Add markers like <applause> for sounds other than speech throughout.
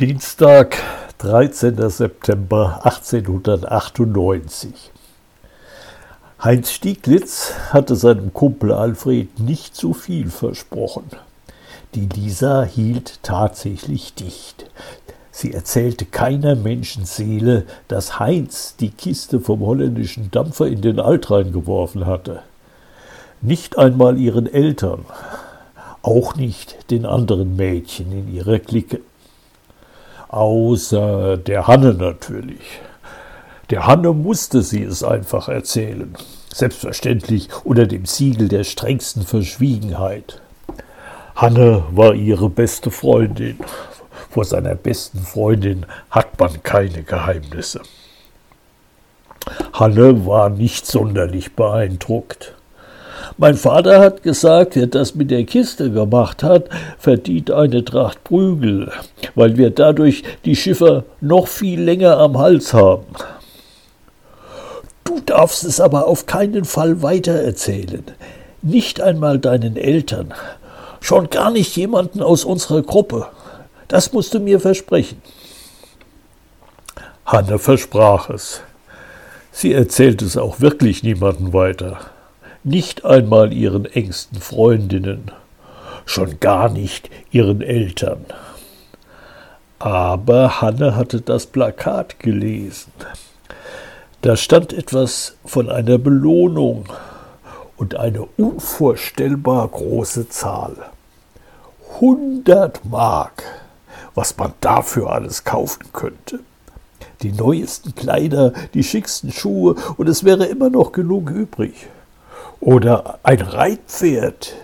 Dienstag, 13. September 1898. Heinz Stieglitz hatte seinem Kumpel Alfred nicht zu viel versprochen. Die Lisa hielt tatsächlich dicht. Sie erzählte keiner Menschenseele, dass Heinz die Kiste vom holländischen Dampfer in den Altrhein geworfen hatte. Nicht einmal ihren Eltern, auch nicht den anderen Mädchen in ihrer Clique. Außer der Hanne natürlich. Der Hanne musste sie es einfach erzählen. Selbstverständlich unter dem Siegel der strengsten Verschwiegenheit. Hanne war ihre beste Freundin. Vor seiner besten Freundin hat man keine Geheimnisse. Hanne war nicht sonderlich beeindruckt. Mein Vater hat gesagt, wer das mit der Kiste gemacht hat, verdient eine Tracht Prügel, weil wir dadurch die Schiffer noch viel länger am Hals haben. Du darfst es aber auf keinen Fall weitererzählen. Nicht einmal deinen Eltern. Schon gar nicht jemanden aus unserer Gruppe. Das musst du mir versprechen. Hanne versprach es. Sie erzählte es auch wirklich niemanden weiter nicht einmal ihren engsten Freundinnen, schon gar nicht ihren Eltern. Aber Hanne hatte das Plakat gelesen. Da stand etwas von einer Belohnung und eine unvorstellbar große Zahl. Hundert Mark, was man dafür alles kaufen könnte. Die neuesten Kleider, die schicksten Schuhe, und es wäre immer noch genug übrig. Oder ein Reitpferd.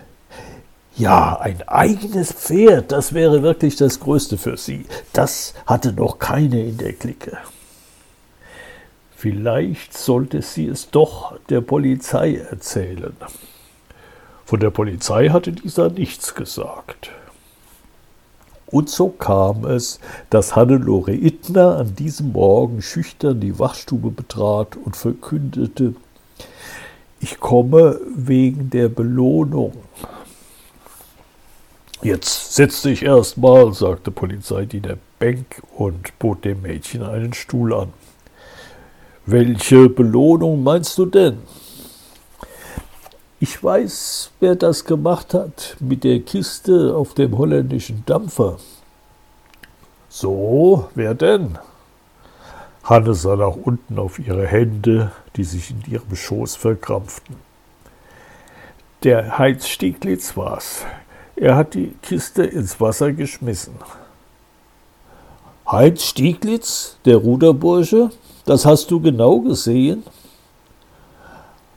Ja, ein eigenes Pferd, das wäre wirklich das Größte für sie. Das hatte noch keine in der Clique. Vielleicht sollte sie es doch der Polizei erzählen. Von der Polizei hatte dieser nichts gesagt. Und so kam es, dass Hannelore Ittner an diesem Morgen schüchtern die Wachstube betrat und verkündete, ich komme wegen der Belohnung. Jetzt setz dich erst mal, sagte Polizeidiener Benk und bot dem Mädchen einen Stuhl an. Welche Belohnung meinst du denn? Ich weiß, wer das gemacht hat mit der Kiste auf dem holländischen Dampfer. So, wer denn? Hanne sah nach unten auf ihre Hände, die sich in ihrem Schoß verkrampften. Der Heinz Stieglitz war's. Er hat die Kiste ins Wasser geschmissen. Heinz Stieglitz, der Ruderbursche? Das hast du genau gesehen?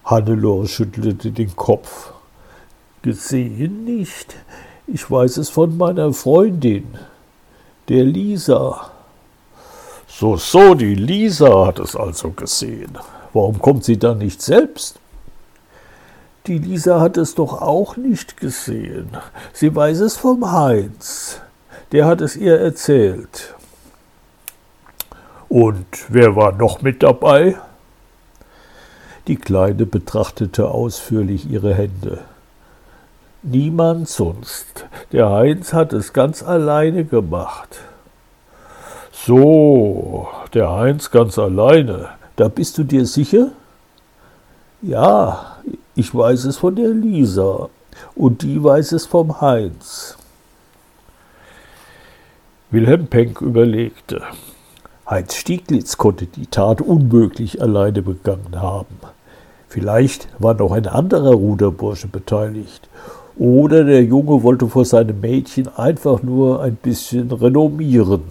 Hannelore schüttelte den Kopf. Gesehen nicht. Ich weiß es von meiner Freundin, der Lisa. So, so, die Lisa hat es also gesehen. Warum kommt sie dann nicht selbst? Die Lisa hat es doch auch nicht gesehen. Sie weiß es vom Heinz. Der hat es ihr erzählt. Und wer war noch mit dabei? Die Kleine betrachtete ausführlich ihre Hände. Niemand sonst. Der Heinz hat es ganz alleine gemacht. So, der Heinz ganz alleine. Da bist du dir sicher? Ja, ich weiß es von der Lisa und die weiß es vom Heinz. Wilhelm Penck überlegte. Heinz Stieglitz konnte die Tat unmöglich alleine begangen haben. Vielleicht war noch ein anderer Ruderbursche beteiligt. Oder der Junge wollte vor seinem Mädchen einfach nur ein bisschen renommieren.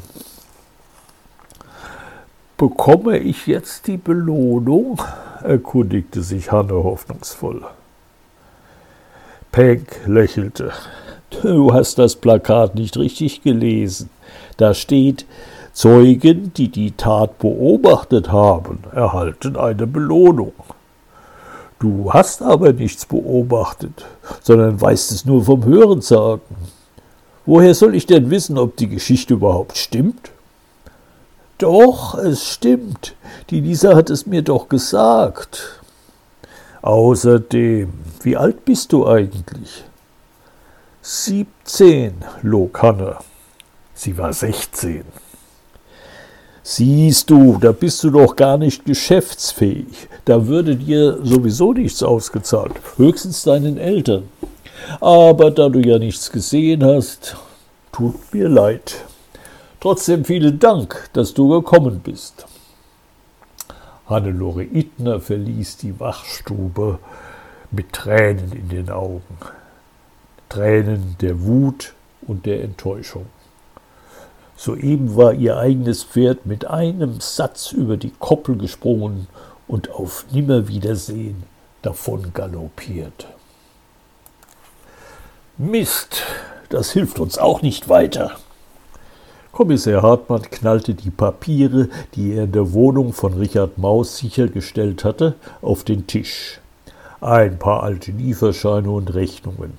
Bekomme ich jetzt die Belohnung? erkundigte sich Hanne hoffnungsvoll. Penck lächelte. Du hast das Plakat nicht richtig gelesen. Da steht, Zeugen, die die Tat beobachtet haben, erhalten eine Belohnung. Du hast aber nichts beobachtet, sondern weißt es nur vom Hörensagen. Woher soll ich denn wissen, ob die Geschichte überhaupt stimmt? Doch, es stimmt. Die Lisa hat es mir doch gesagt. Außerdem, wie alt bist du eigentlich? Siebzehn, log Hanne. Sie war 16. Siehst du, da bist du doch gar nicht geschäftsfähig. Da würde dir sowieso nichts ausgezahlt, höchstens deinen Eltern. Aber da du ja nichts gesehen hast, tut mir leid. Trotzdem vielen Dank, dass du gekommen bist. Hannelore Ittner verließ die Wachstube mit Tränen in den Augen. Tränen der Wut und der Enttäuschung. Soeben war ihr eigenes Pferd mit einem Satz über die Koppel gesprungen und auf Nimmerwiedersehen davon galoppiert. Mist, das hilft uns auch nicht weiter. Kommissar Hartmann knallte die Papiere, die er in der Wohnung von Richard Maus sichergestellt hatte, auf den Tisch. Ein paar alte Lieferscheine und Rechnungen.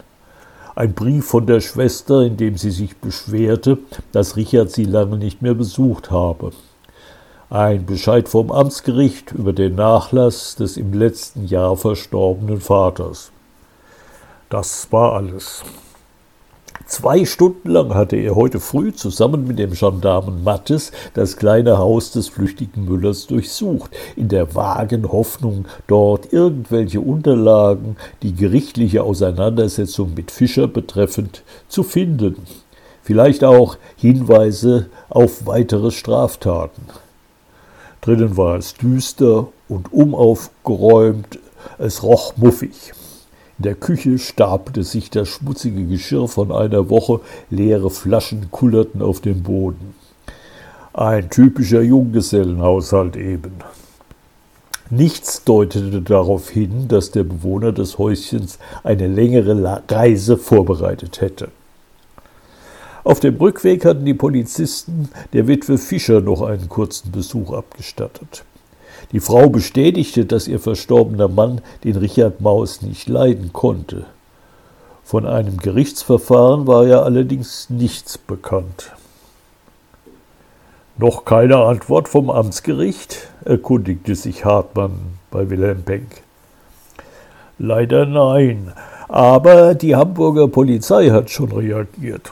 Ein Brief von der Schwester, in dem sie sich beschwerte, dass Richard sie lange nicht mehr besucht habe. Ein Bescheid vom Amtsgericht über den Nachlass des im letzten Jahr verstorbenen Vaters. Das war alles. Zwei Stunden lang hatte er heute früh zusammen mit dem Gendarmen Mattes das kleine Haus des flüchtigen Müllers durchsucht, in der vagen Hoffnung, dort irgendwelche Unterlagen, die gerichtliche Auseinandersetzung mit Fischer betreffend, zu finden. Vielleicht auch Hinweise auf weitere Straftaten. Drinnen war es düster und umaufgeräumt, es roch muffig. In der Küche stapelte sich das schmutzige Geschirr von einer Woche, leere Flaschen kullerten auf dem Boden. Ein typischer Junggesellenhaushalt eben. Nichts deutete darauf hin, dass der Bewohner des Häuschens eine längere Reise vorbereitet hätte. Auf dem Rückweg hatten die Polizisten der Witwe Fischer noch einen kurzen Besuch abgestattet. Die Frau bestätigte, dass ihr verstorbener Mann den Richard Maus nicht leiden konnte. Von einem Gerichtsverfahren war ja allerdings nichts bekannt. Noch keine Antwort vom Amtsgericht? erkundigte sich Hartmann bei Wilhelm Penck. Leider nein, aber die Hamburger Polizei hat schon reagiert.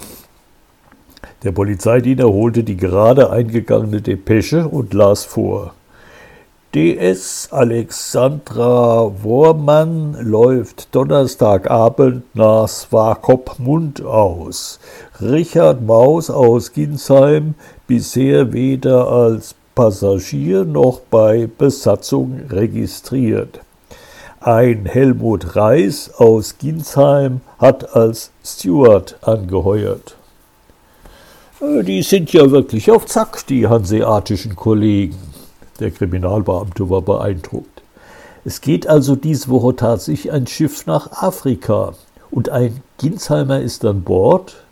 Der Polizeidiener holte die gerade eingegangene Depesche und las vor. DS Alexandra Wormann läuft Donnerstagabend nach Swakopmund aus. Richard Maus aus Ginsheim bisher weder als Passagier noch bei Besatzung registriert. Ein Helmut Reis aus Ginsheim hat als Steward angeheuert. Die sind ja wirklich auf Zack, die hanseatischen Kollegen. Der Kriminalbeamte war beeindruckt. Es geht also diese Woche tatsächlich ein Schiff nach Afrika. Und ein Ginsheimer ist an Bord?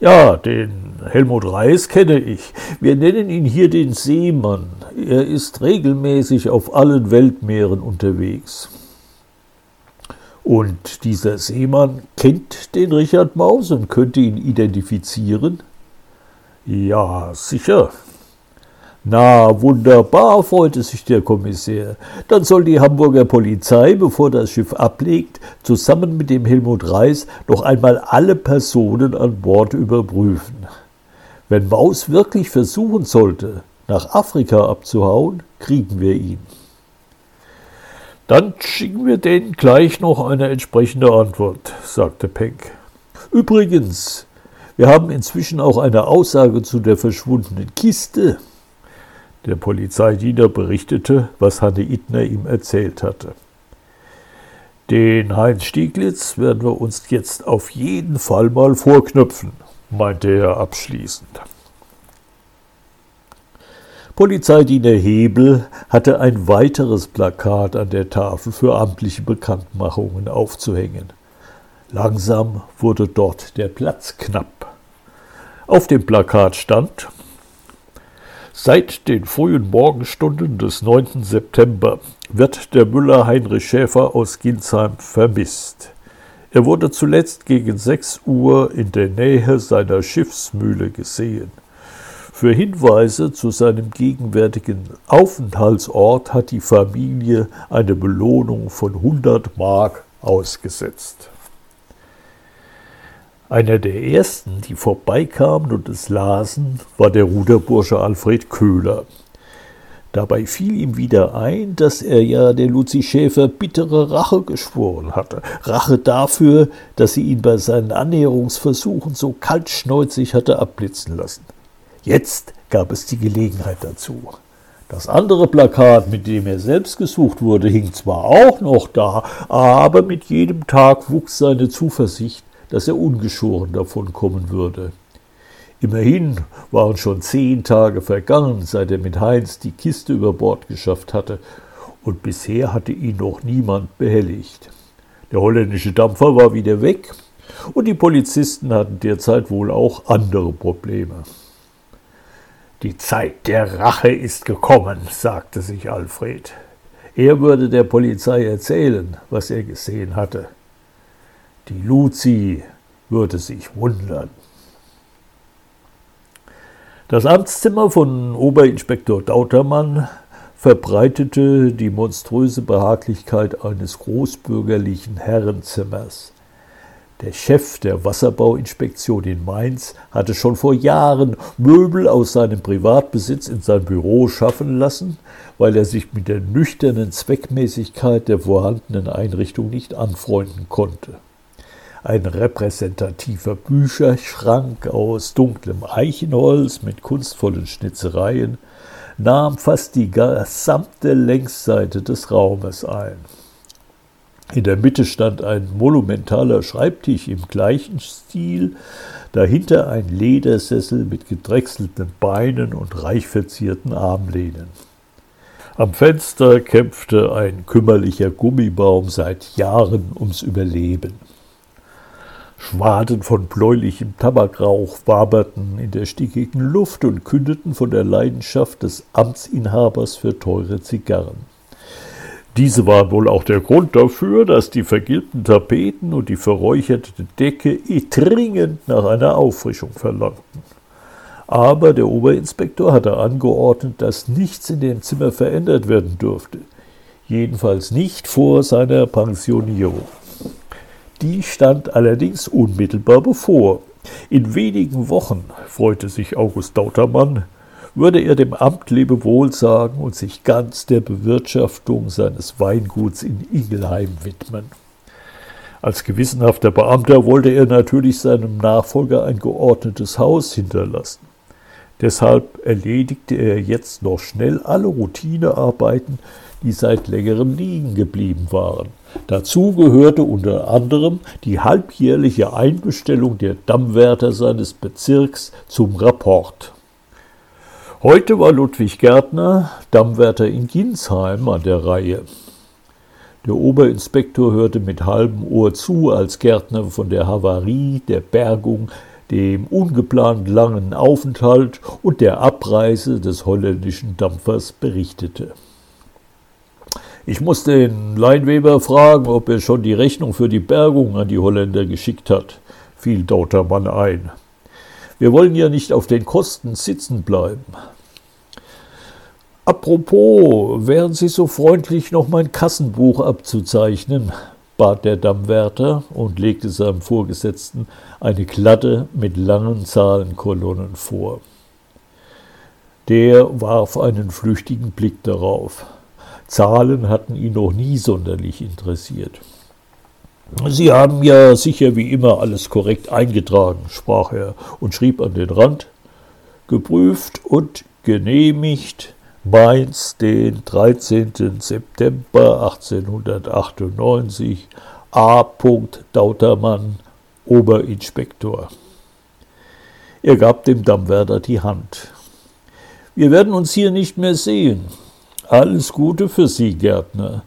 Ja, den Helmut Reis kenne ich. Wir nennen ihn hier den Seemann. Er ist regelmäßig auf allen Weltmeeren unterwegs. Und dieser Seemann kennt den Richard Maus und könnte ihn identifizieren? Ja, sicher. Na, wunderbar, freute sich der Kommissär. Dann soll die Hamburger Polizei, bevor das Schiff ablegt, zusammen mit dem Helmut Reis noch einmal alle Personen an Bord überprüfen. Wenn Maus wirklich versuchen sollte, nach Afrika abzuhauen, kriegen wir ihn. Dann schicken wir denen gleich noch eine entsprechende Antwort, sagte Penck. Übrigens, wir haben inzwischen auch eine Aussage zu der verschwundenen Kiste. Der Polizeidiener berichtete, was Hanne Ittner ihm erzählt hatte. Den Heinz Stieglitz werden wir uns jetzt auf jeden Fall mal vorknöpfen, meinte er abschließend. Polizeidiener Hebel hatte ein weiteres Plakat an der Tafel für amtliche Bekanntmachungen aufzuhängen. Langsam wurde dort der Platz knapp. Auf dem Plakat stand Seit den frühen Morgenstunden des 9. September wird der Müller Heinrich Schäfer aus Ginsheim vermisst. Er wurde zuletzt gegen 6 Uhr in der Nähe seiner Schiffsmühle gesehen. Für Hinweise zu seinem gegenwärtigen Aufenthaltsort hat die Familie eine Belohnung von 100 Mark ausgesetzt. Einer der ersten, die vorbeikamen und es lasen, war der Ruderbursche Alfred Köhler. Dabei fiel ihm wieder ein, dass er ja der Luzi Schäfer bittere Rache geschworen hatte. Rache dafür, dass sie ihn bei seinen Annäherungsversuchen so kaltschneuzig hatte abblitzen lassen. Jetzt gab es die Gelegenheit dazu. Das andere Plakat, mit dem er selbst gesucht wurde, hing zwar auch noch da, aber mit jedem Tag wuchs seine Zuversicht, dass er ungeschoren davon kommen würde. Immerhin waren schon zehn Tage vergangen, seit er mit Heinz die Kiste über Bord geschafft hatte, und bisher hatte ihn noch niemand behelligt. Der holländische Dampfer war wieder weg, und die Polizisten hatten derzeit wohl auch andere Probleme. Die Zeit der Rache ist gekommen, sagte sich Alfred. Er würde der Polizei erzählen, was er gesehen hatte. Die Luzi würde sich wundern. Das Amtszimmer von Oberinspektor Dautermann verbreitete die monströse Behaglichkeit eines großbürgerlichen Herrenzimmers. Der Chef der Wasserbauinspektion in Mainz hatte schon vor Jahren Möbel aus seinem Privatbesitz in sein Büro schaffen lassen, weil er sich mit der nüchternen Zweckmäßigkeit der vorhandenen Einrichtung nicht anfreunden konnte ein repräsentativer Bücherschrank aus dunklem Eichenholz mit kunstvollen Schnitzereien nahm fast die gesamte Längsseite des Raumes ein. In der Mitte stand ein monumentaler Schreibtisch im gleichen Stil, dahinter ein Ledersessel mit gedrechselten Beinen und reich verzierten Armlehnen. Am Fenster kämpfte ein kümmerlicher Gummibaum seit Jahren ums Überleben. Schwaden von bläulichem Tabakrauch waberten in der stickigen Luft und kündeten von der Leidenschaft des Amtsinhabers für teure Zigarren. Diese war wohl auch der Grund dafür, dass die vergilbten Tapeten und die verräucherte Decke dringend nach einer Auffrischung verlangten. Aber der Oberinspektor hatte angeordnet, dass nichts in dem Zimmer verändert werden durfte, jedenfalls nicht vor seiner Pensionierung. Die stand allerdings unmittelbar bevor. In wenigen Wochen, freute sich August Dautermann, würde er dem Amt Lebewohl sagen und sich ganz der Bewirtschaftung seines Weinguts in Ingelheim widmen. Als gewissenhafter Beamter wollte er natürlich seinem Nachfolger ein geordnetes Haus hinterlassen. Deshalb erledigte er jetzt noch schnell alle Routinearbeiten, die seit längerem liegen geblieben waren. Dazu gehörte unter anderem die halbjährliche Einbestellung der Dammwärter seines Bezirks zum Rapport. Heute war Ludwig Gärtner, Dammwärter in Ginsheim, an der Reihe. Der Oberinspektor hörte mit halbem Ohr zu, als Gärtner von der Havarie, der Bergung, dem ungeplant langen Aufenthalt und der Abreise des holländischen Dampfers berichtete. Ich muss den Leinweber fragen, ob er schon die Rechnung für die Bergung an die Holländer geschickt hat, fiel Dautermann ein. Wir wollen ja nicht auf den Kosten sitzen bleiben. Apropos, wären Sie so freundlich, noch mein Kassenbuch abzuzeichnen, bat der Dammwärter und legte seinem Vorgesetzten eine Klatte mit langen Zahlenkolonnen vor. Der warf einen flüchtigen Blick darauf. Zahlen hatten ihn noch nie sonderlich interessiert. Sie haben ja sicher wie immer alles korrekt eingetragen, sprach er und schrieb an den Rand geprüft und genehmigt Mainz den 13. September 1898 A. Dautermann, Oberinspektor. Er gab dem Dammwärter die Hand. Wir werden uns hier nicht mehr sehen. Alles Gute für Sie, Gärtner.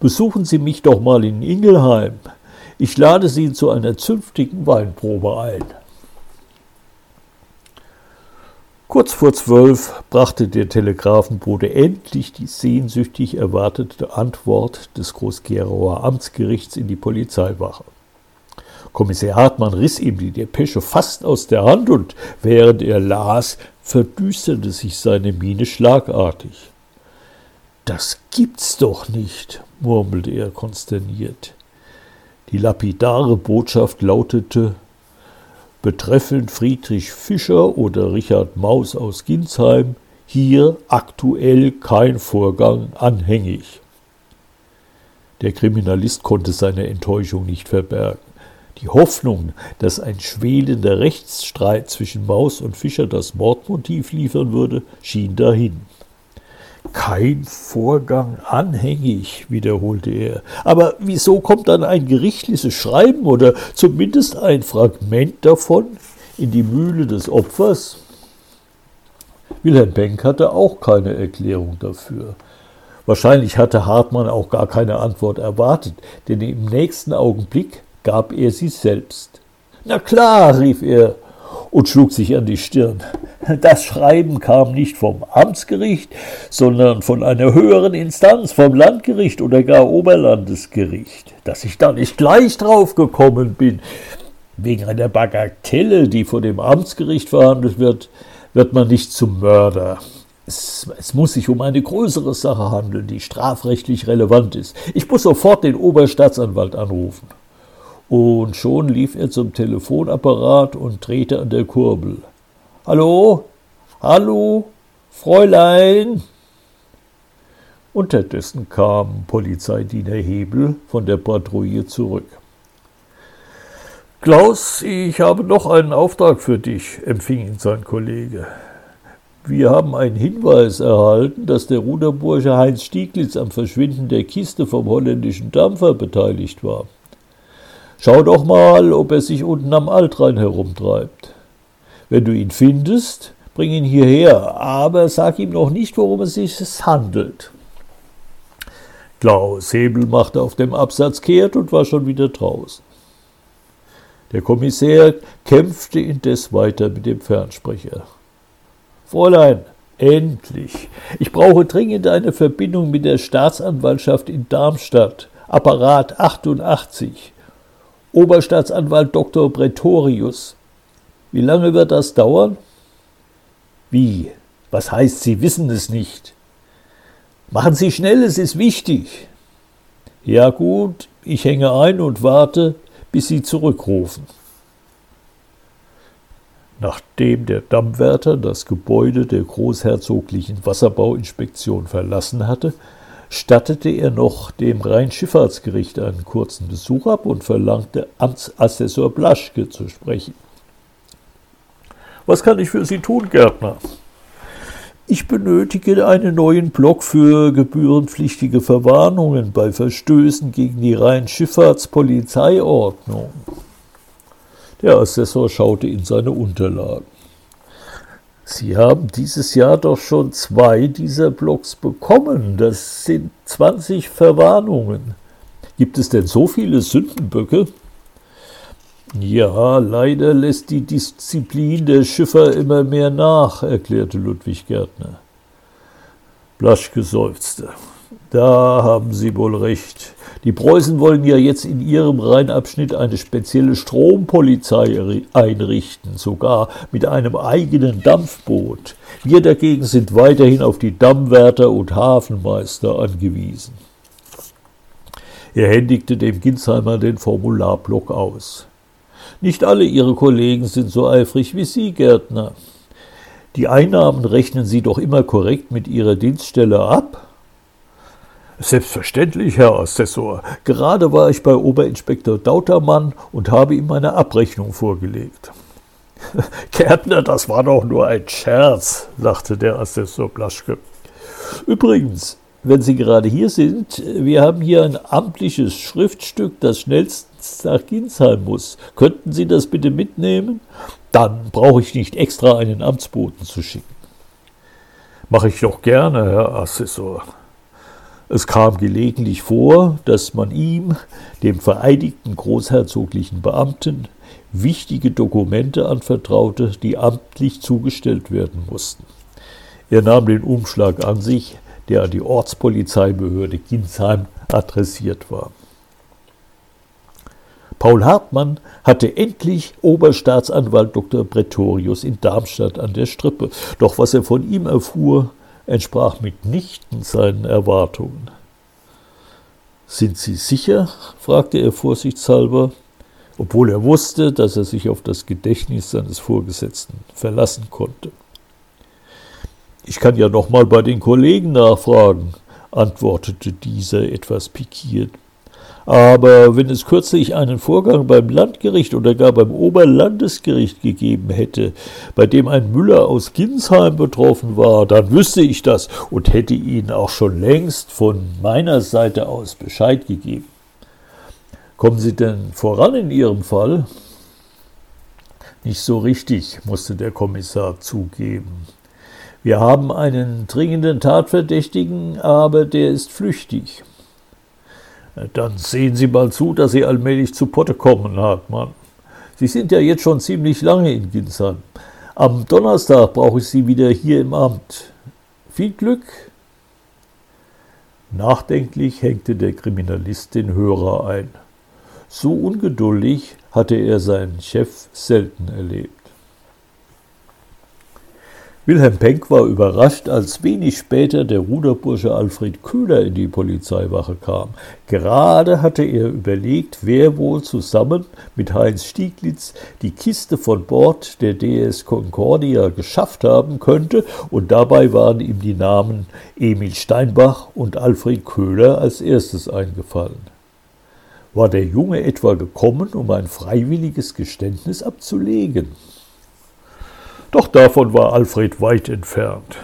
Besuchen Sie mich doch mal in Ingelheim. Ich lade Sie zu einer zünftigen Weinprobe ein. Kurz vor zwölf brachte der Telegrafenbote endlich die sehnsüchtig erwartete Antwort des Groß-Gerauer Amtsgerichts in die Polizeiwache. Kommissar Hartmann riss ihm die Depesche fast aus der Hand und während er las, verdüsterte sich seine Miene schlagartig. Das gibt's doch nicht, murmelte er konsterniert. Die lapidare Botschaft lautete betreffend Friedrich Fischer oder Richard Maus aus Ginsheim hier aktuell kein Vorgang anhängig. Der Kriminalist konnte seine Enttäuschung nicht verbergen. Die Hoffnung, dass ein schwelender Rechtsstreit zwischen Maus und Fischer das Mordmotiv liefern würde, schien dahin. Kein Vorgang anhängig, wiederholte er. Aber wieso kommt dann ein gerichtliches Schreiben oder zumindest ein Fragment davon in die Mühle des Opfers? Wilhelm Benck hatte auch keine Erklärung dafür. Wahrscheinlich hatte Hartmann auch gar keine Antwort erwartet, denn im nächsten Augenblick gab er sie selbst. Na klar, rief er und schlug sich an die Stirn. Das Schreiben kam nicht vom Amtsgericht, sondern von einer höheren Instanz, vom Landgericht oder gar Oberlandesgericht. Dass ich da nicht gleich drauf gekommen bin, wegen einer Bagatelle, die vor dem Amtsgericht verhandelt wird, wird man nicht zum Mörder. Es, es, muss sich um eine größere Sache handeln, die strafrechtlich relevant ist. Ich muss sofort den Oberstaatsanwalt anrufen. Und schon lief er zum Telefonapparat und drehte an der Kurbel. Hallo? Hallo? Fräulein? Unterdessen kam Polizeidiener Hebel von der Patrouille zurück. Klaus, ich habe noch einen Auftrag für dich, empfing ihn sein Kollege. Wir haben einen Hinweis erhalten, dass der Ruderbursche Heinz Stieglitz am Verschwinden der Kiste vom holländischen Dampfer beteiligt war. Schau doch mal, ob er sich unten am Altrhein herumtreibt. Wenn du ihn findest, bring ihn hierher, aber sag ihm noch nicht, worum es sich handelt. Klaus Hebel machte auf dem Absatz kehrt und war schon wieder draußen. Der Kommissär kämpfte indes weiter mit dem Fernsprecher. Fräulein, endlich. Ich brauche dringend eine Verbindung mit der Staatsanwaltschaft in Darmstadt. Apparat 88. Oberstaatsanwalt Dr. Pretorius. Wie lange wird das dauern? Wie? Was heißt, Sie wissen es nicht? Machen Sie schnell, es ist wichtig. Ja gut, ich hänge ein und warte, bis Sie zurückrufen. Nachdem der Dammwärter das Gebäude der großherzoglichen Wasserbauinspektion verlassen hatte, stattete er noch dem Rheinschifffahrtsgericht einen kurzen Besuch ab und verlangte Amtsassessor Blaschke zu sprechen. Was kann ich für Sie tun, Gärtner? Ich benötige einen neuen Block für gebührenpflichtige Verwarnungen bei Verstößen gegen die Rheinschifffahrtspolizeiordnung. Der Assessor schaute in seine Unterlagen. Sie haben dieses Jahr doch schon zwei dieser Blocks bekommen. Das sind 20 Verwarnungen. Gibt es denn so viele Sündenböcke? Ja, leider lässt die Disziplin der Schiffer immer mehr nach, erklärte Ludwig Gärtner. Blaschke seufzte. Da haben Sie wohl recht. Die Preußen wollen ja jetzt in ihrem Rheinabschnitt eine spezielle Strompolizei einrichten, sogar mit einem eigenen Dampfboot. Wir dagegen sind weiterhin auf die Dammwärter und Hafenmeister angewiesen. Er händigte dem Ginsheimer den Formularblock aus. Nicht alle Ihre Kollegen sind so eifrig wie Sie, Gärtner. Die Einnahmen rechnen Sie doch immer korrekt mit Ihrer Dienststelle ab? Selbstverständlich, Herr Assessor. Gerade war ich bei Oberinspektor Dautermann und habe ihm meine Abrechnung vorgelegt. <laughs> Gärtner, das war doch nur ein Scherz, lachte der Assessor Blaschke. Übrigens, wenn Sie gerade hier sind, wir haben hier ein amtliches Schriftstück, das schnellstens nach Ginsheim muss. Könnten Sie das bitte mitnehmen? Dann brauche ich nicht extra einen Amtsboten zu schicken. Mache ich doch gerne, Herr Assessor. Es kam gelegentlich vor, dass man ihm, dem vereidigten großherzoglichen Beamten, wichtige Dokumente anvertraute, die amtlich zugestellt werden mussten. Er nahm den Umschlag an sich, der an die Ortspolizeibehörde Ginsheim adressiert war. Paul Hartmann hatte endlich Oberstaatsanwalt Dr. Pretorius in Darmstadt an der Strippe. Doch was er von ihm erfuhr, entsprach mitnichten seinen Erwartungen. Sind Sie sicher? fragte er vorsichtshalber. obwohl er wusste, dass er sich auf das Gedächtnis seines Vorgesetzten verlassen konnte. Ich kann ja noch mal bei den Kollegen nachfragen, antwortete dieser etwas pikiert. Aber wenn es kürzlich einen Vorgang beim Landgericht oder gar beim Oberlandesgericht gegeben hätte, bei dem ein Müller aus Ginsheim betroffen war, dann wüsste ich das und hätte Ihnen auch schon längst von meiner Seite aus Bescheid gegeben. Kommen Sie denn voran in Ihrem Fall? Nicht so richtig, musste der Kommissar zugeben. Wir haben einen dringenden Tatverdächtigen, aber der ist flüchtig. Dann sehen Sie mal zu, dass Sie allmählich zu Potte kommen, Hartmann. Sie sind ja jetzt schon ziemlich lange in Ginsheim. Am Donnerstag brauche ich Sie wieder hier im Amt. Viel Glück. Nachdenklich hängte der Kriminalist den Hörer ein. So ungeduldig hatte er seinen Chef selten erlebt. Wilhelm Penck war überrascht, als wenig später der Ruderbursche Alfred Köhler in die Polizeiwache kam. Gerade hatte er überlegt, wer wohl zusammen mit Heinz Stieglitz die Kiste von Bord der DS Concordia geschafft haben könnte, und dabei waren ihm die Namen Emil Steinbach und Alfred Köhler als erstes eingefallen. War der Junge etwa gekommen, um ein freiwilliges Geständnis abzulegen? Doch davon war Alfred weit entfernt.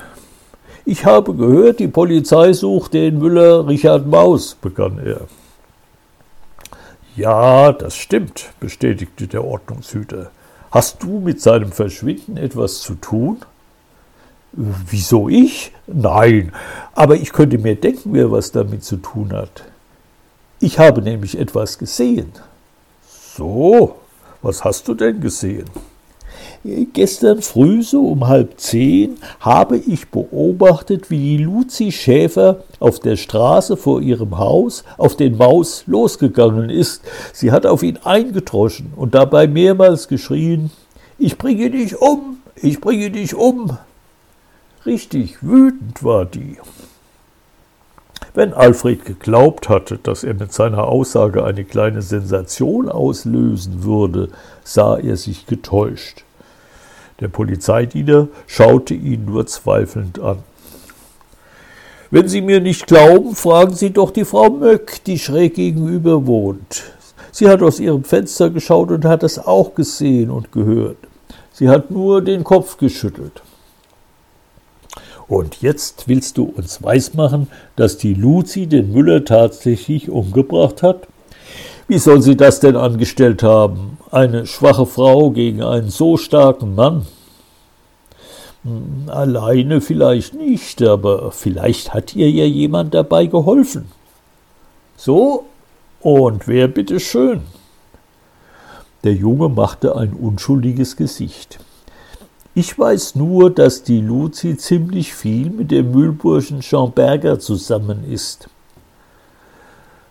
Ich habe gehört, die Polizei sucht den Müller Richard Maus, begann er. Ja, das stimmt, bestätigte der Ordnungshüter. Hast du mit seinem Verschwinden etwas zu tun? Wieso ich? Nein, aber ich könnte mir denken, wer was damit zu tun hat. Ich habe nämlich etwas gesehen. So, was hast du denn gesehen? Gestern früh, so um halb zehn, habe ich beobachtet, wie die Luzi Schäfer auf der Straße vor ihrem Haus auf den Maus losgegangen ist. Sie hat auf ihn eingedroschen und dabei mehrmals geschrien, ich bringe dich um, ich bringe dich um. Richtig wütend war die. Wenn Alfred geglaubt hatte, dass er mit seiner Aussage eine kleine Sensation auslösen würde, sah er sich getäuscht. Der Polizeidiener schaute ihn nur zweifelnd an. Wenn Sie mir nicht glauben, fragen Sie doch die Frau Möck, die schräg gegenüber wohnt. Sie hat aus ihrem Fenster geschaut und hat es auch gesehen und gehört. Sie hat nur den Kopf geschüttelt. Und jetzt willst du uns weismachen, dass die Luzi den Müller tatsächlich umgebracht hat? Wie soll sie das denn angestellt haben? Eine schwache Frau gegen einen so starken Mann? Hm, alleine vielleicht nicht, aber vielleicht hat ihr ja jemand dabei geholfen. So, und wer bitte schön? Der Junge machte ein unschuldiges Gesicht. Ich weiß nur, dass die Luzi ziemlich viel mit dem Mühlburschen Jean Berger zusammen ist.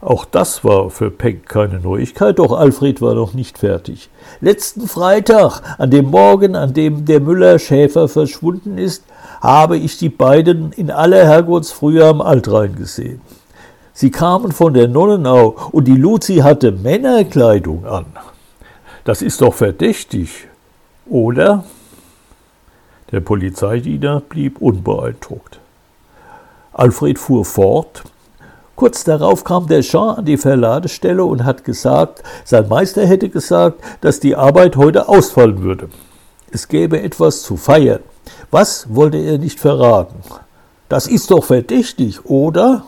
Auch das war für Peck keine Neuigkeit, doch Alfred war noch nicht fertig. Letzten Freitag, an dem Morgen, an dem der Müller Schäfer verschwunden ist, habe ich die beiden in aller Herrgottsfrühe am Altrhein gesehen. Sie kamen von der Nonnenau und die Luzi hatte Männerkleidung an. Das ist doch verdächtig, oder? Der Polizeidiener blieb unbeeindruckt. Alfred fuhr fort, Kurz darauf kam der Jean an die Verladestelle und hat gesagt, sein Meister hätte gesagt, dass die Arbeit heute ausfallen würde. Es gäbe etwas zu feiern. Was wollte er nicht verraten? Das ist doch verdächtig, oder?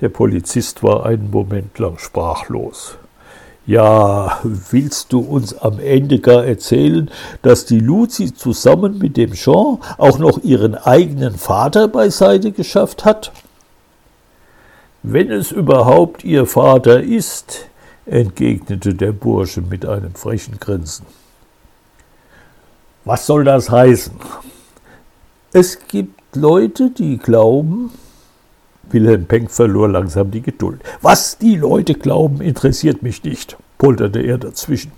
Der Polizist war einen Moment lang sprachlos. Ja, willst du uns am Ende gar erzählen, dass die Luzi zusammen mit dem Jean auch noch ihren eigenen Vater beiseite geschafft hat? Wenn es überhaupt Ihr Vater ist, entgegnete der Bursche mit einem frechen Grinsen. Was soll das heißen? Es gibt Leute, die glauben. Wilhelm Penck verlor langsam die Geduld. Was die Leute glauben, interessiert mich nicht, polterte er dazwischen.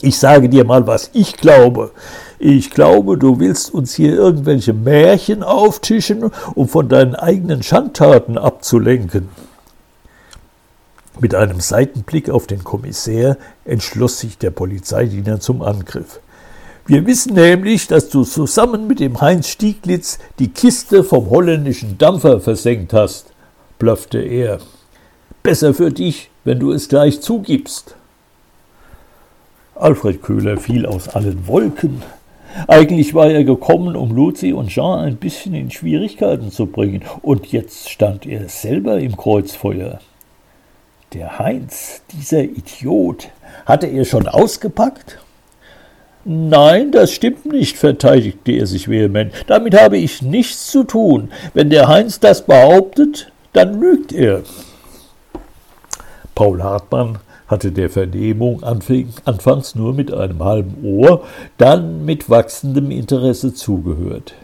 Ich sage dir mal, was ich glaube. Ich glaube, du willst uns hier irgendwelche Märchen auftischen, um von deinen eigenen Schandtaten abzulenken. Mit einem Seitenblick auf den Kommissär entschloss sich der Polizeidiener zum Angriff. Wir wissen nämlich, dass du zusammen mit dem Heinz Stieglitz die Kiste vom holländischen Dampfer versenkt hast, bluffte er. Besser für dich, wenn du es gleich zugibst. Alfred Köhler fiel aus allen Wolken. Eigentlich war er gekommen, um Luzi und Jean ein bisschen in Schwierigkeiten zu bringen, und jetzt stand er selber im Kreuzfeuer. Der Heinz, dieser Idiot, hatte er schon ausgepackt? Nein, das stimmt nicht, verteidigte er sich vehement. Damit habe ich nichts zu tun. Wenn der Heinz das behauptet, dann lügt er. Paul Hartmann hatte der Vernehmung anfangs nur mit einem halben Ohr, dann mit wachsendem Interesse zugehört.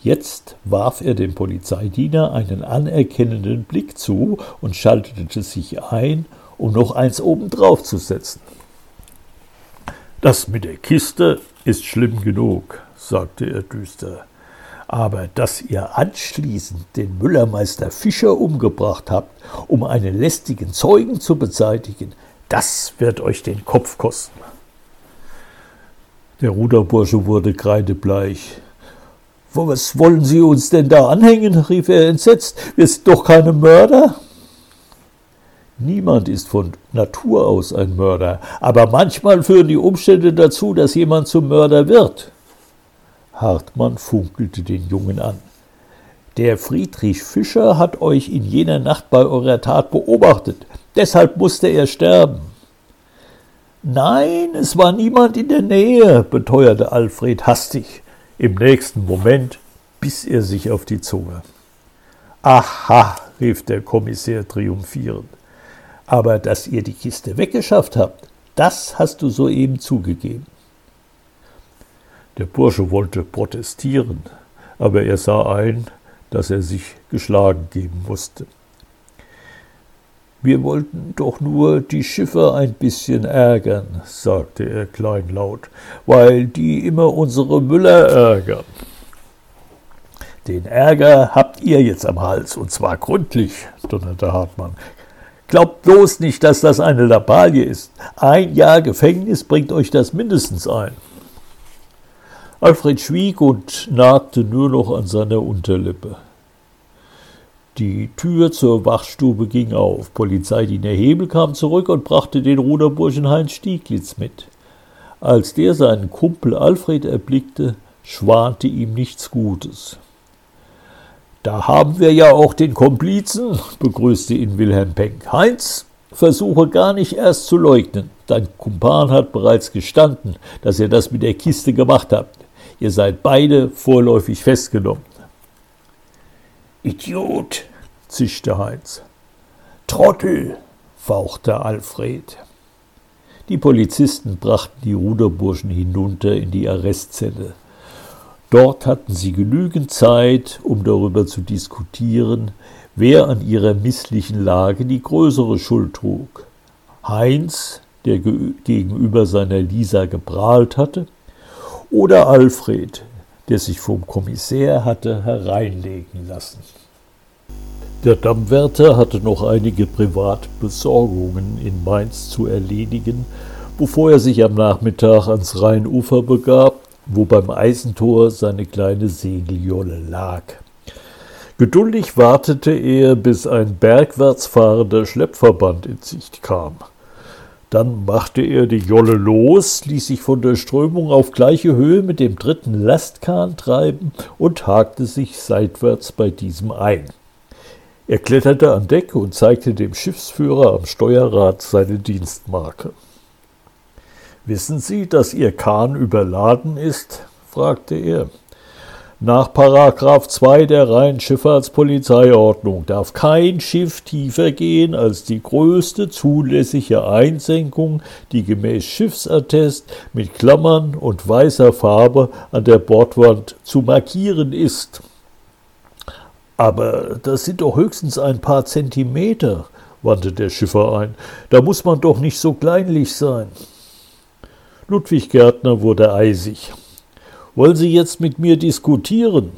Jetzt warf er dem Polizeidiener einen anerkennenden Blick zu und schaltete sich ein, um noch eins obendrauf zu setzen. Das mit der Kiste ist schlimm genug, sagte er düster. Aber dass ihr anschließend den Müllermeister Fischer umgebracht habt, um einen lästigen Zeugen zu beseitigen, das wird euch den Kopf kosten. Der Ruderbursche wurde kreidebleich. Was wollen Sie uns denn da anhängen? rief er entsetzt. Wir sind doch keine Mörder. Niemand ist von Natur aus ein Mörder, aber manchmal führen die Umstände dazu, dass jemand zum Mörder wird. Hartmann funkelte den Jungen an. Der Friedrich Fischer hat euch in jener Nacht bei eurer Tat beobachtet. Deshalb musste er sterben. Nein, es war niemand in der Nähe, beteuerte Alfred hastig. Im nächsten Moment biss er sich auf die Zunge. Aha, rief der Kommissär triumphierend. Aber dass ihr die Kiste weggeschafft habt, das hast du soeben zugegeben. Der Bursche wollte protestieren, aber er sah ein, dass er sich geschlagen geben musste. Wir wollten doch nur die Schiffer ein bisschen ärgern, sagte er kleinlaut, weil die immer unsere Müller ärgern. Den Ärger habt ihr jetzt am Hals, und zwar gründlich, donnerte Hartmann. Glaubt bloß nicht, dass das eine Lappalie ist. Ein Jahr Gefängnis bringt euch das mindestens ein. Alfred schwieg und nagte nur noch an seiner Unterlippe. Die Tür zur Wachstube ging auf. Polizeidiener Hebel kam zurück und brachte den Ruderburschen Heinz Stieglitz mit. Als der seinen Kumpel Alfred erblickte, schwante ihm nichts Gutes. Da haben wir ja auch den Komplizen, begrüßte ihn Wilhelm Penck. Heinz, versuche gar nicht erst zu leugnen. Dein Kumpan hat bereits gestanden, dass ihr das mit der Kiste gemacht habt. Ihr seid beide vorläufig festgenommen. Idiot, zischte Heinz. Trottel, fauchte Alfred. Die Polizisten brachten die Ruderburschen hinunter in die Arrestzelle. Dort hatten sie genügend Zeit, um darüber zu diskutieren, wer an ihrer misslichen Lage die größere Schuld trug. Heinz, der gegenüber seiner Lisa geprahlt hatte, oder Alfred, der sich vom Kommissär hatte hereinlegen lassen. Der Dammwärter hatte noch einige Privatbesorgungen in Mainz zu erledigen, bevor er sich am Nachmittag ans Rheinufer begab, wo beim Eisentor seine kleine Segeljolle lag. Geduldig wartete er, bis ein bergwärts fahrender Schleppverband in Sicht kam. Dann machte er die Jolle los, ließ sich von der Strömung auf gleiche Höhe mit dem dritten Lastkahn treiben und hakte sich seitwärts bei diesem ein. Er kletterte an Deck und zeigte dem Schiffsführer am Steuerrad seine Dienstmarke. Wissen Sie, dass Ihr Kahn überladen ist? fragte er. Nach Paragraph 2 der Rheinschifffahrtspolizeiordnung darf kein Schiff tiefer gehen als die größte zulässige Einsenkung, die gemäß Schiffsattest mit Klammern und weißer Farbe an der Bordwand zu markieren ist. Aber das sind doch höchstens ein paar Zentimeter, wandte der Schiffer ein. Da muss man doch nicht so kleinlich sein. Ludwig Gärtner wurde eisig. Wollen Sie jetzt mit mir diskutieren?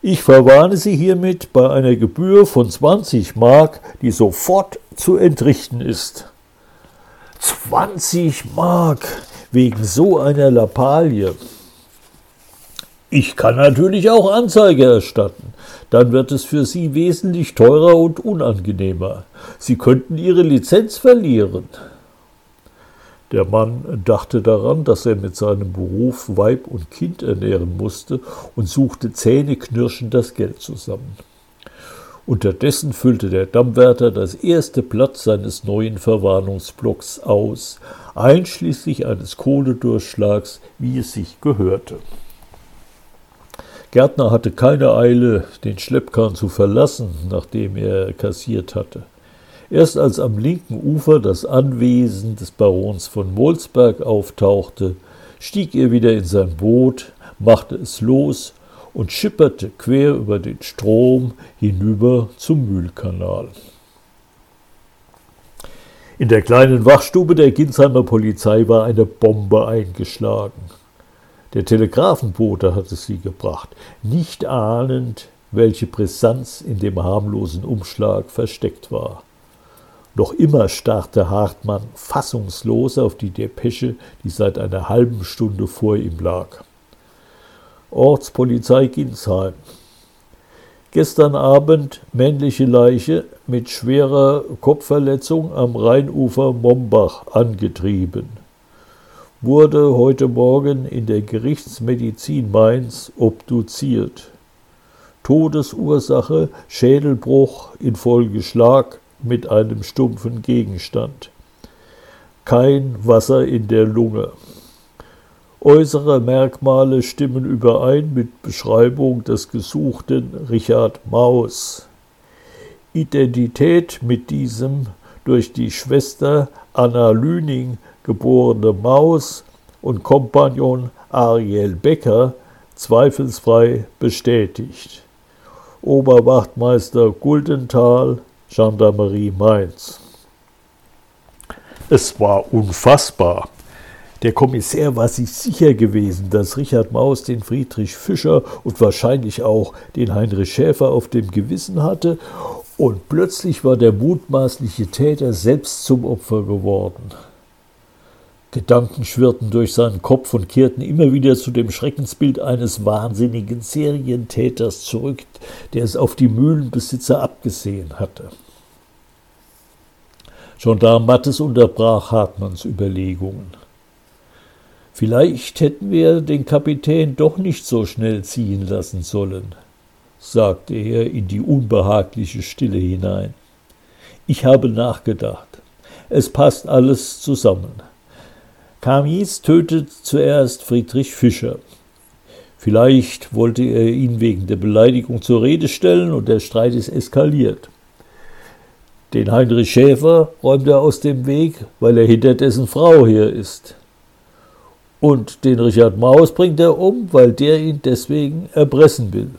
Ich verwarne Sie hiermit bei einer Gebühr von 20 Mark, die sofort zu entrichten ist. 20 Mark wegen so einer Lappalie. Ich kann natürlich auch Anzeige erstatten. Dann wird es für Sie wesentlich teurer und unangenehmer. Sie könnten Ihre Lizenz verlieren. Der Mann dachte daran, dass er mit seinem Beruf Weib und Kind ernähren musste und suchte zähneknirschend das Geld zusammen. Unterdessen füllte der Dammwärter das erste Blatt seines neuen Verwarnungsblocks aus, einschließlich eines Kohledurchschlags, wie es sich gehörte. Gärtner hatte keine Eile, den Schleppkahn zu verlassen, nachdem er kassiert hatte. Erst als am linken Ufer das Anwesen des Barons von Molsberg auftauchte, stieg er wieder in sein Boot, machte es los und schipperte quer über den Strom hinüber zum Mühlkanal. In der kleinen Wachstube der Ginsheimer Polizei war eine Bombe eingeschlagen. Der Telegrafenbote hatte sie gebracht, nicht ahnend, welche Brisanz in dem harmlosen Umschlag versteckt war. Noch immer starrte Hartmann fassungslos auf die Depesche, die seit einer halben Stunde vor ihm lag. Ortspolizei Ginsheim. Gestern Abend männliche Leiche mit schwerer Kopfverletzung am Rheinufer Mombach angetrieben wurde heute Morgen in der Gerichtsmedizin Mainz obduziert. Todesursache Schädelbruch infolge Schlag mit einem stumpfen Gegenstand. Kein Wasser in der Lunge. Äußere Merkmale stimmen überein mit Beschreibung des Gesuchten Richard Maus. Identität mit diesem durch die Schwester Anna Lüning geborene Maus und Kompagnon Ariel Becker zweifelsfrei bestätigt. Oberwachtmeister Guldenthal, Gendarmerie Mainz. Es war unfassbar. Der Kommissär war sich sicher gewesen, dass Richard Maus den Friedrich Fischer und wahrscheinlich auch den Heinrich Schäfer auf dem Gewissen hatte, und plötzlich war der mutmaßliche Täter selbst zum Opfer geworden. Gedanken schwirrten durch seinen Kopf und kehrten immer wieder zu dem Schreckensbild eines wahnsinnigen Serientäters zurück, der es auf die Mühlenbesitzer abgesehen hatte. Gendarm Mattes unterbrach Hartmanns Überlegungen. Vielleicht hätten wir den Kapitän doch nicht so schnell ziehen lassen sollen, sagte er in die unbehagliche Stille hinein. Ich habe nachgedacht. Es passt alles zusammen. Kamis tötet zuerst Friedrich Fischer. Vielleicht wollte er ihn wegen der Beleidigung zur Rede stellen und der Streit ist eskaliert. Den Heinrich Schäfer räumt er aus dem Weg, weil er hinter dessen Frau her ist. Und den Richard Maus bringt er um, weil der ihn deswegen erpressen will.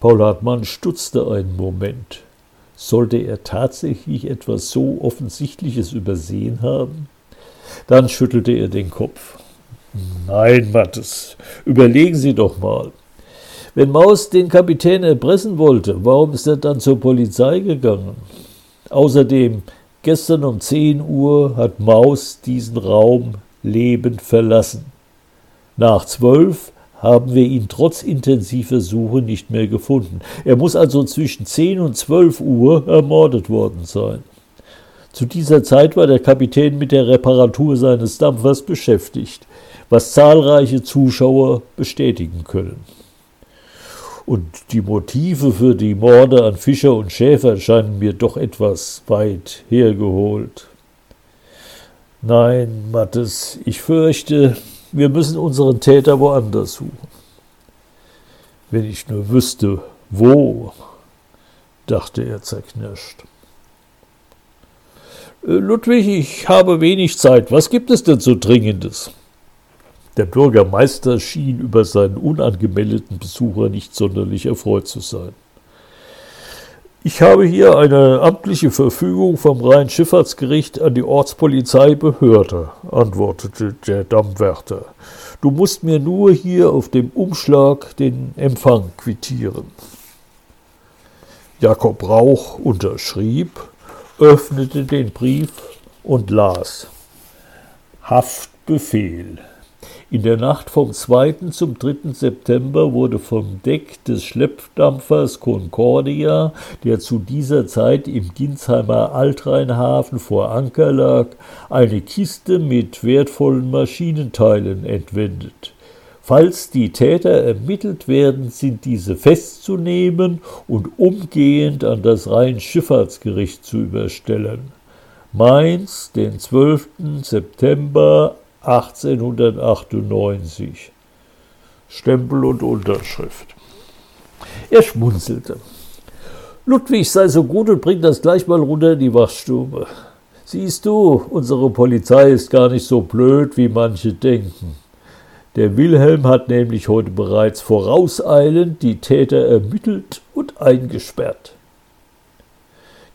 Paul Hartmann stutzte einen Moment. Sollte er tatsächlich etwas so Offensichtliches übersehen haben? Dann schüttelte er den Kopf. Nein, Mattes, überlegen Sie doch mal. Wenn Maus den Kapitän erpressen wollte, warum ist er dann zur Polizei gegangen? Außerdem, gestern um 10 Uhr hat Maus diesen Raum lebend verlassen. Nach zwölf haben wir ihn trotz intensiver Suche nicht mehr gefunden. Er muss also zwischen 10 und 12 Uhr ermordet worden sein. Zu dieser Zeit war der Kapitän mit der Reparatur seines Dampfers beschäftigt, was zahlreiche Zuschauer bestätigen können. Und die Motive für die Morde an Fischer und Schäfer scheinen mir doch etwas weit hergeholt. Nein, Mattes, ich fürchte, wir müssen unseren Täter woanders suchen. Wenn ich nur wüsste, wo, dachte er zerknirscht. Äh, Ludwig, ich habe wenig Zeit. Was gibt es denn so Dringendes? Der Bürgermeister schien über seinen unangemeldeten Besucher nicht sonderlich erfreut zu sein. Ich habe hier eine amtliche Verfügung vom Rheinschifffahrtsgericht an die Ortspolizeibehörde, antwortete der Dammwärter. Du musst mir nur hier auf dem Umschlag den Empfang quittieren. Jakob Rauch unterschrieb, öffnete den Brief und las Haftbefehl. In der Nacht vom 2. zum 3. September wurde vom Deck des Schleppdampfers Concordia, der zu dieser Zeit im Ginsheimer Altrheinhafen vor Anker lag, eine Kiste mit wertvollen Maschinenteilen entwendet. Falls die Täter ermittelt werden, sind diese festzunehmen und umgehend an das Rheinschifffahrtsgericht zu überstellen. Mainz, den 12. September 1898. Stempel und Unterschrift. Er schmunzelte. Ludwig sei so gut und bring das gleich mal runter in die Wachstube. Siehst du, unsere Polizei ist gar nicht so blöd, wie manche denken. Der Wilhelm hat nämlich heute bereits vorauseilend die Täter ermittelt und eingesperrt.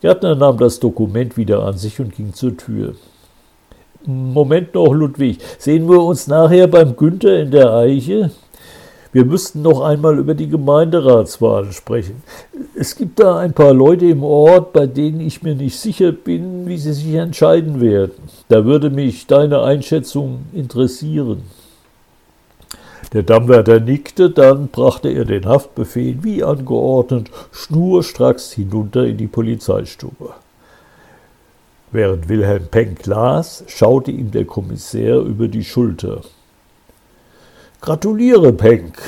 Gärtner nahm das Dokument wieder an sich und ging zur Tür. Moment noch, Ludwig. Sehen wir uns nachher beim Günther in der Eiche? Wir müssten noch einmal über die Gemeinderatswahlen sprechen. Es gibt da ein paar Leute im Ort, bei denen ich mir nicht sicher bin, wie sie sich entscheiden werden. Da würde mich deine Einschätzung interessieren. Der Dammwärter nickte, dann brachte er den Haftbefehl wie angeordnet schnurstracks hinunter in die Polizeistube. Während Wilhelm Penck las, schaute ihm der Kommissär über die Schulter. Gratuliere, Penck.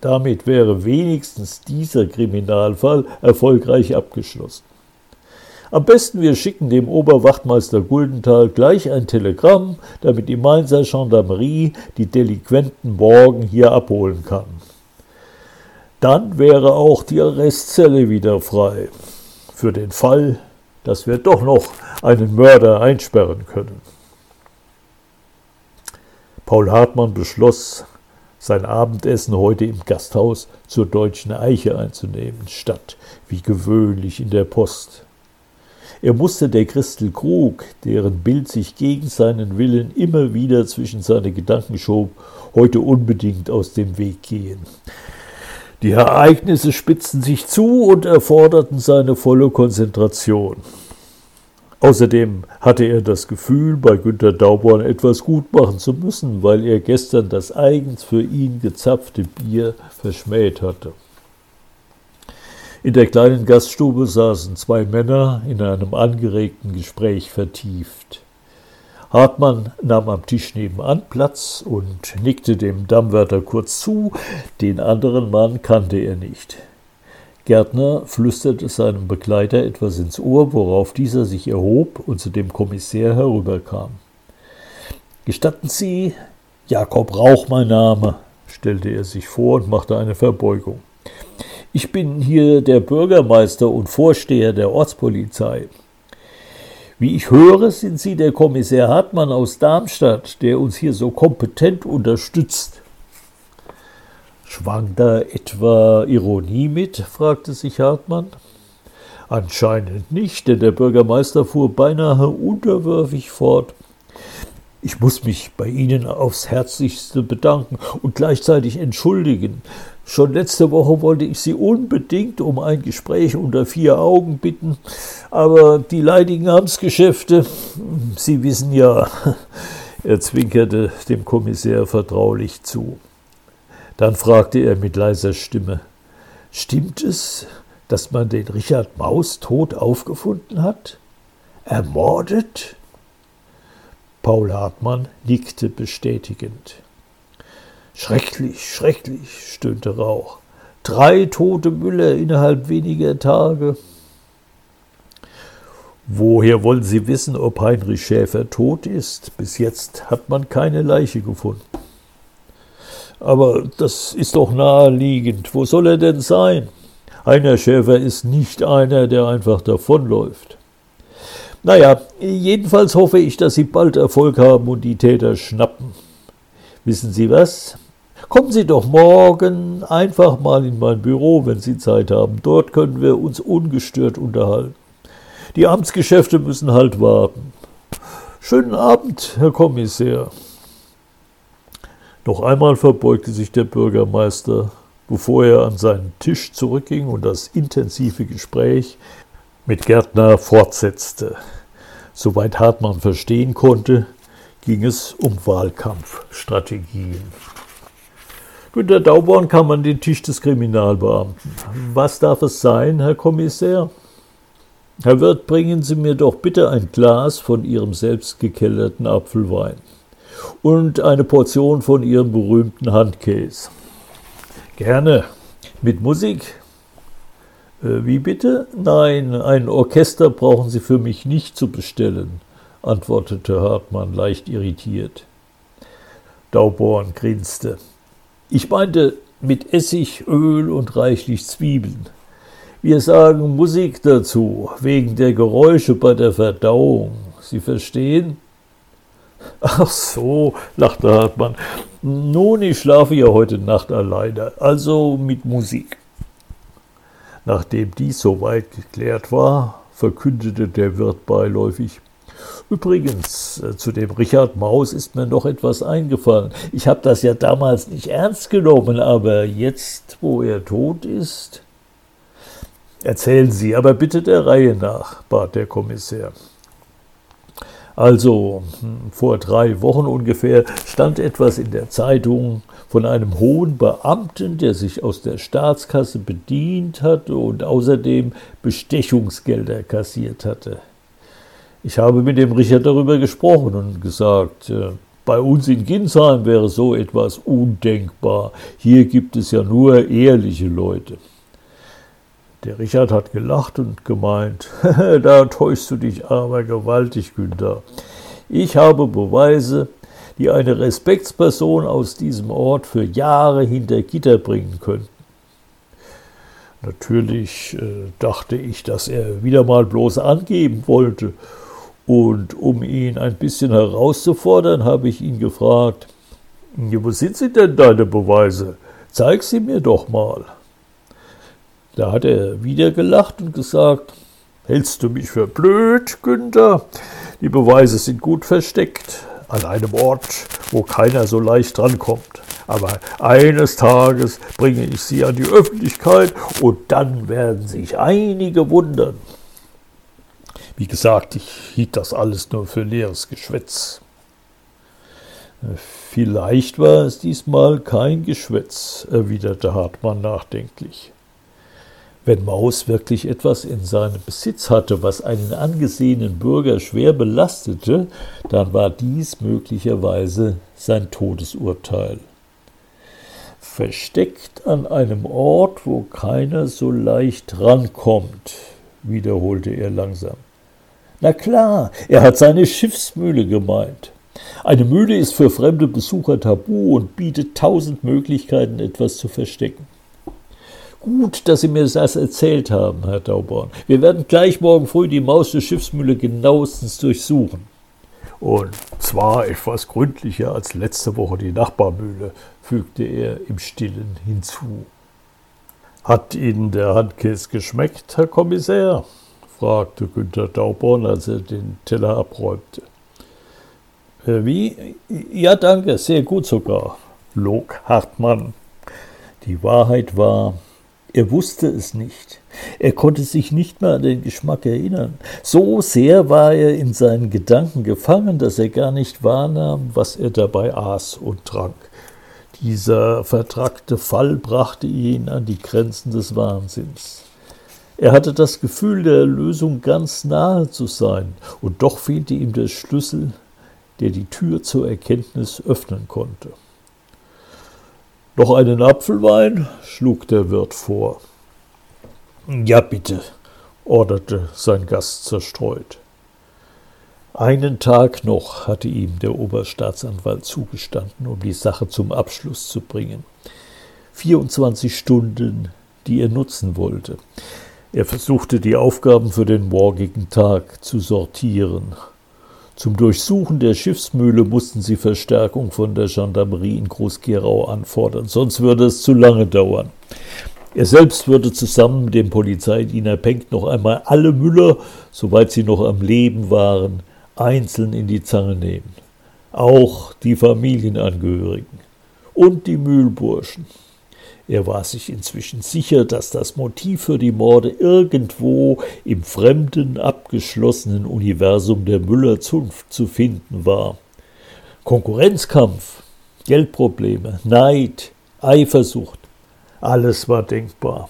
Damit wäre wenigstens dieser Kriminalfall erfolgreich abgeschlossen. Am besten wir schicken dem Oberwachtmeister Guldenthal gleich ein Telegramm, damit die Mainzer Gendarmerie die Delinquenten morgen hier abholen kann. Dann wäre auch die Arrestzelle wieder frei. Für den Fall, dass wir doch noch einen Mörder einsperren können. Paul Hartmann beschloss, sein Abendessen heute im Gasthaus zur Deutschen Eiche einzunehmen, statt wie gewöhnlich in der Post. Er musste der Christel Krug, deren Bild sich gegen seinen Willen immer wieder zwischen seine Gedanken schob, heute unbedingt aus dem Weg gehen. Die Ereignisse spitzten sich zu und erforderten seine volle Konzentration. Außerdem hatte er das Gefühl, bei Günter Dauborn etwas gut machen zu müssen, weil er gestern das eigens für ihn gezapfte Bier verschmäht hatte. In der kleinen Gaststube saßen zwei Männer in einem angeregten Gespräch vertieft. Hartmann nahm am Tisch nebenan Platz und nickte dem Dammwärter kurz zu, den anderen Mann kannte er nicht. Gärtner flüsterte seinem Begleiter etwas ins Ohr, worauf dieser sich erhob und zu dem Kommissär herüberkam. Gestatten Sie, Jakob Rauch mein Name, stellte er sich vor und machte eine Verbeugung. Ich bin hier der Bürgermeister und Vorsteher der Ortspolizei. Wie ich höre, sind Sie der Kommissär Hartmann aus Darmstadt, der uns hier so kompetent unterstützt. Schwang da etwa Ironie mit? fragte sich Hartmann. Anscheinend nicht, denn der Bürgermeister fuhr beinahe unterwürfig fort. Ich muss mich bei Ihnen aufs Herzlichste bedanken und gleichzeitig entschuldigen. Schon letzte Woche wollte ich Sie unbedingt um ein Gespräch unter vier Augen bitten, aber die leidigen Amtsgeschäfte, Sie wissen ja, <laughs> er zwinkerte dem Kommissär vertraulich zu. Dann fragte er mit leiser Stimme Stimmt es, dass man den Richard Maus tot aufgefunden hat? Ermordet? Paul Hartmann nickte bestätigend. Schrecklich, schrecklich, stöhnte Rauch. Drei tote Müller innerhalb weniger Tage. Woher wollen Sie wissen, ob Heinrich Schäfer tot ist? Bis jetzt hat man keine Leiche gefunden. Aber das ist doch naheliegend. Wo soll er denn sein? Heiner Schäfer ist nicht einer, der einfach davonläuft. Naja, jedenfalls hoffe ich, dass Sie bald Erfolg haben und die Täter schnappen. Wissen Sie was? Kommen Sie doch morgen einfach mal in mein Büro, wenn Sie Zeit haben. Dort können wir uns ungestört unterhalten. Die Amtsgeschäfte müssen halt warten. Schönen Abend, Herr Kommissär. Noch einmal verbeugte sich der Bürgermeister, bevor er an seinen Tisch zurückging und das intensive Gespräch mit Gärtner fortsetzte. Soweit Hartmann verstehen konnte, ging es um Wahlkampfstrategien. Günter Dauborn kam an den Tisch des Kriminalbeamten. Was darf es sein, Herr Kommissär? Herr Wirt, bringen Sie mir doch bitte ein Glas von Ihrem selbst gekellerten Apfelwein und eine Portion von Ihrem berühmten Handkäse. Gerne. Mit Musik? Äh, wie bitte? Nein, ein Orchester brauchen Sie für mich nicht zu bestellen, antwortete Hartmann leicht irritiert. Dauborn grinste. Ich meinte mit Essig, Öl und reichlich Zwiebeln. Wir sagen Musik dazu, wegen der Geräusche bei der Verdauung. Sie verstehen? Ach so, lachte Hartmann. Nun, ich schlafe ja heute Nacht alleine, also mit Musik. Nachdem dies soweit geklärt war, verkündete der Wirt beiläufig. Übrigens, äh, zu dem Richard Maus ist mir noch etwas eingefallen. Ich habe das ja damals nicht ernst genommen, aber jetzt, wo er tot ist. Erzählen Sie, aber bitte der Reihe nach, bat der Kommissar. Also hm, vor drei Wochen ungefähr stand etwas in der Zeitung von einem hohen Beamten, der sich aus der Staatskasse bedient hatte und außerdem Bestechungsgelder kassiert hatte. Ich habe mit dem Richard darüber gesprochen und gesagt, äh, bei uns in Ginsheim wäre so etwas undenkbar. Hier gibt es ja nur ehrliche Leute. Der Richard hat gelacht und gemeint, <laughs> da täuschst du dich aber gewaltig, Günther. Ich habe Beweise, die eine Respektsperson aus diesem Ort für Jahre hinter Gitter bringen könnten. Natürlich äh, dachte ich, dass er wieder mal bloß angeben wollte. Und um ihn ein bisschen herauszufordern, habe ich ihn gefragt, wo sind sie denn deine Beweise? Zeig sie mir doch mal. Da hat er wieder gelacht und gesagt, hältst du mich für blöd, Günther? Die Beweise sind gut versteckt, an einem Ort, wo keiner so leicht drankommt. Aber eines Tages bringe ich sie an die Öffentlichkeit und dann werden sich einige wundern. Wie gesagt, ich hielt das alles nur für leeres Geschwätz. Vielleicht war es diesmal kein Geschwätz, erwiderte Hartmann nachdenklich. Wenn Maus wirklich etwas in seinem Besitz hatte, was einen angesehenen Bürger schwer belastete, dann war dies möglicherweise sein Todesurteil. Versteckt an einem Ort, wo keiner so leicht rankommt, wiederholte er langsam. Na klar, er hat seine Schiffsmühle gemeint. Eine Mühle ist für fremde Besucher tabu und bietet tausend Möglichkeiten, etwas zu verstecken. Gut, dass Sie mir das erzählt haben, Herr Dauborn. Wir werden gleich morgen früh die Maus der Schiffsmühle genauestens durchsuchen. Und zwar etwas gründlicher als letzte Woche die Nachbarmühle, fügte er im Stillen hinzu. Hat Ihnen der Handkäse geschmeckt, Herr Kommissär? Fragte Günther Dauborn, als er den Teller abräumte. Äh, wie? Ja, danke, sehr gut sogar, log Hartmann. Die Wahrheit war, er wusste es nicht. Er konnte sich nicht mehr an den Geschmack erinnern. So sehr war er in seinen Gedanken gefangen, dass er gar nicht wahrnahm, was er dabei aß und trank. Dieser vertrackte Fall brachte ihn an die Grenzen des Wahnsinns. Er hatte das Gefühl, der Erlösung ganz nahe zu sein, und doch fehlte ihm der Schlüssel, der die Tür zur Erkenntnis öffnen konnte. Noch einen Apfelwein? schlug der Wirt vor. Ja, bitte, orderte sein Gast zerstreut. Einen Tag noch hatte ihm der Oberstaatsanwalt zugestanden, um die Sache zum Abschluss zu bringen. 24 Stunden, die er nutzen wollte. Er versuchte die Aufgaben für den morgigen Tag zu sortieren. Zum Durchsuchen der Schiffsmühle mussten sie Verstärkung von der Gendarmerie in Groß-Gerau anfordern, sonst würde es zu lange dauern. Er selbst würde zusammen mit dem Polizeidiener Penck noch einmal alle Müller, soweit sie noch am Leben waren, einzeln in die Zange nehmen. Auch die Familienangehörigen und die Mühlburschen. Er war sich inzwischen sicher, dass das Motiv für die Morde irgendwo im fremden, abgeschlossenen Universum der Müller-Zunft zu finden war. Konkurrenzkampf, Geldprobleme, Neid, Eifersucht, alles war denkbar.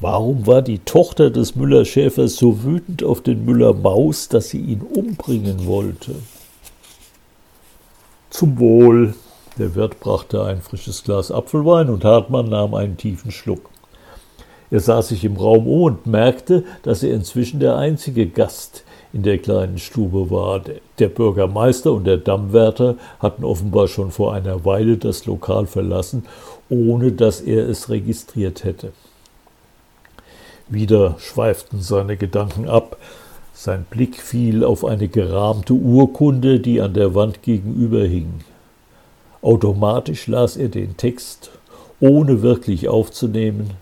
Warum war die Tochter des Müller-Schäfers so wütend auf den Müller-Maus, dass sie ihn umbringen wollte? Zum Wohl. Der Wirt brachte ein frisches Glas Apfelwein und Hartmann nahm einen tiefen Schluck. Er sah sich im Raum um und merkte, dass er inzwischen der einzige Gast in der kleinen Stube war. Der Bürgermeister und der Dammwärter hatten offenbar schon vor einer Weile das Lokal verlassen, ohne dass er es registriert hätte. Wieder schweiften seine Gedanken ab. Sein Blick fiel auf eine gerahmte Urkunde, die an der Wand gegenüber hing. Automatisch las er den Text, ohne wirklich aufzunehmen,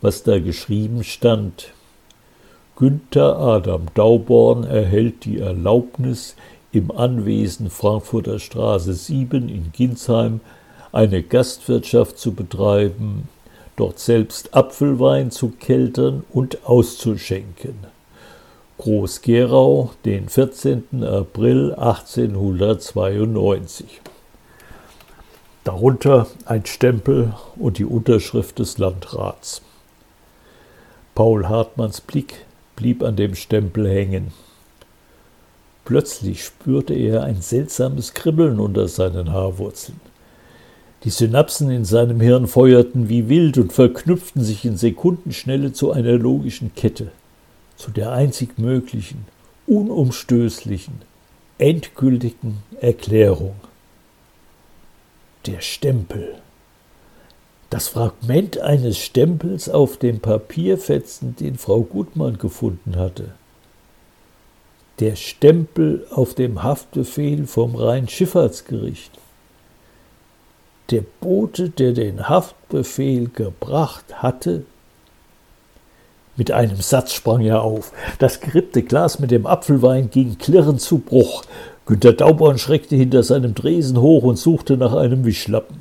was da geschrieben stand. Günther Adam Dauborn erhält die Erlaubnis, im Anwesen Frankfurter Straße 7 in Ginsheim eine Gastwirtschaft zu betreiben, dort selbst Apfelwein zu keltern und auszuschenken. Groß-Gerau, den 14. April 1892 darunter ein Stempel und die Unterschrift des Landrats. Paul Hartmanns Blick blieb an dem Stempel hängen. Plötzlich spürte er ein seltsames Kribbeln unter seinen Haarwurzeln. Die Synapsen in seinem Hirn feuerten wie wild und verknüpften sich in Sekundenschnelle zu einer logischen Kette, zu der einzig möglichen, unumstößlichen, endgültigen Erklärung der Stempel. Das Fragment eines Stempels auf dem Papierfetzen, den Frau Gutmann gefunden hatte. Der Stempel auf dem Haftbefehl vom Rheinschifffahrtsgericht. Der Bote, der den Haftbefehl gebracht hatte, mit einem Satz sprang er auf. Das gerippte Glas mit dem Apfelwein ging klirrend zu Bruch. Günter Dauborn schreckte hinter seinem Dresen hoch und suchte nach einem Wischlappen.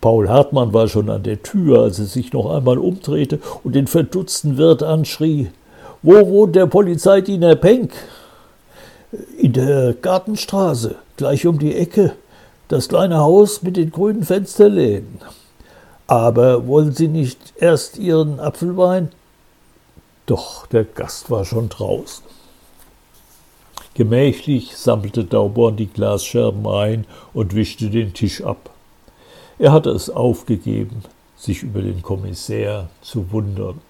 Paul Hartmann war schon an der Tür, als er sich noch einmal umdrehte und den verdutzten Wirt anschrie. Wo wohnt der Polizeidiener Penck? In der Gartenstraße, gleich um die Ecke. Das kleine Haus mit den grünen Fensterläden. Aber wollen Sie nicht erst Ihren Apfelwein? Doch der Gast war schon draußen. Gemächlich sammelte Dauborn die Glasscherben ein und wischte den Tisch ab. Er hatte es aufgegeben, sich über den Kommissär zu wundern.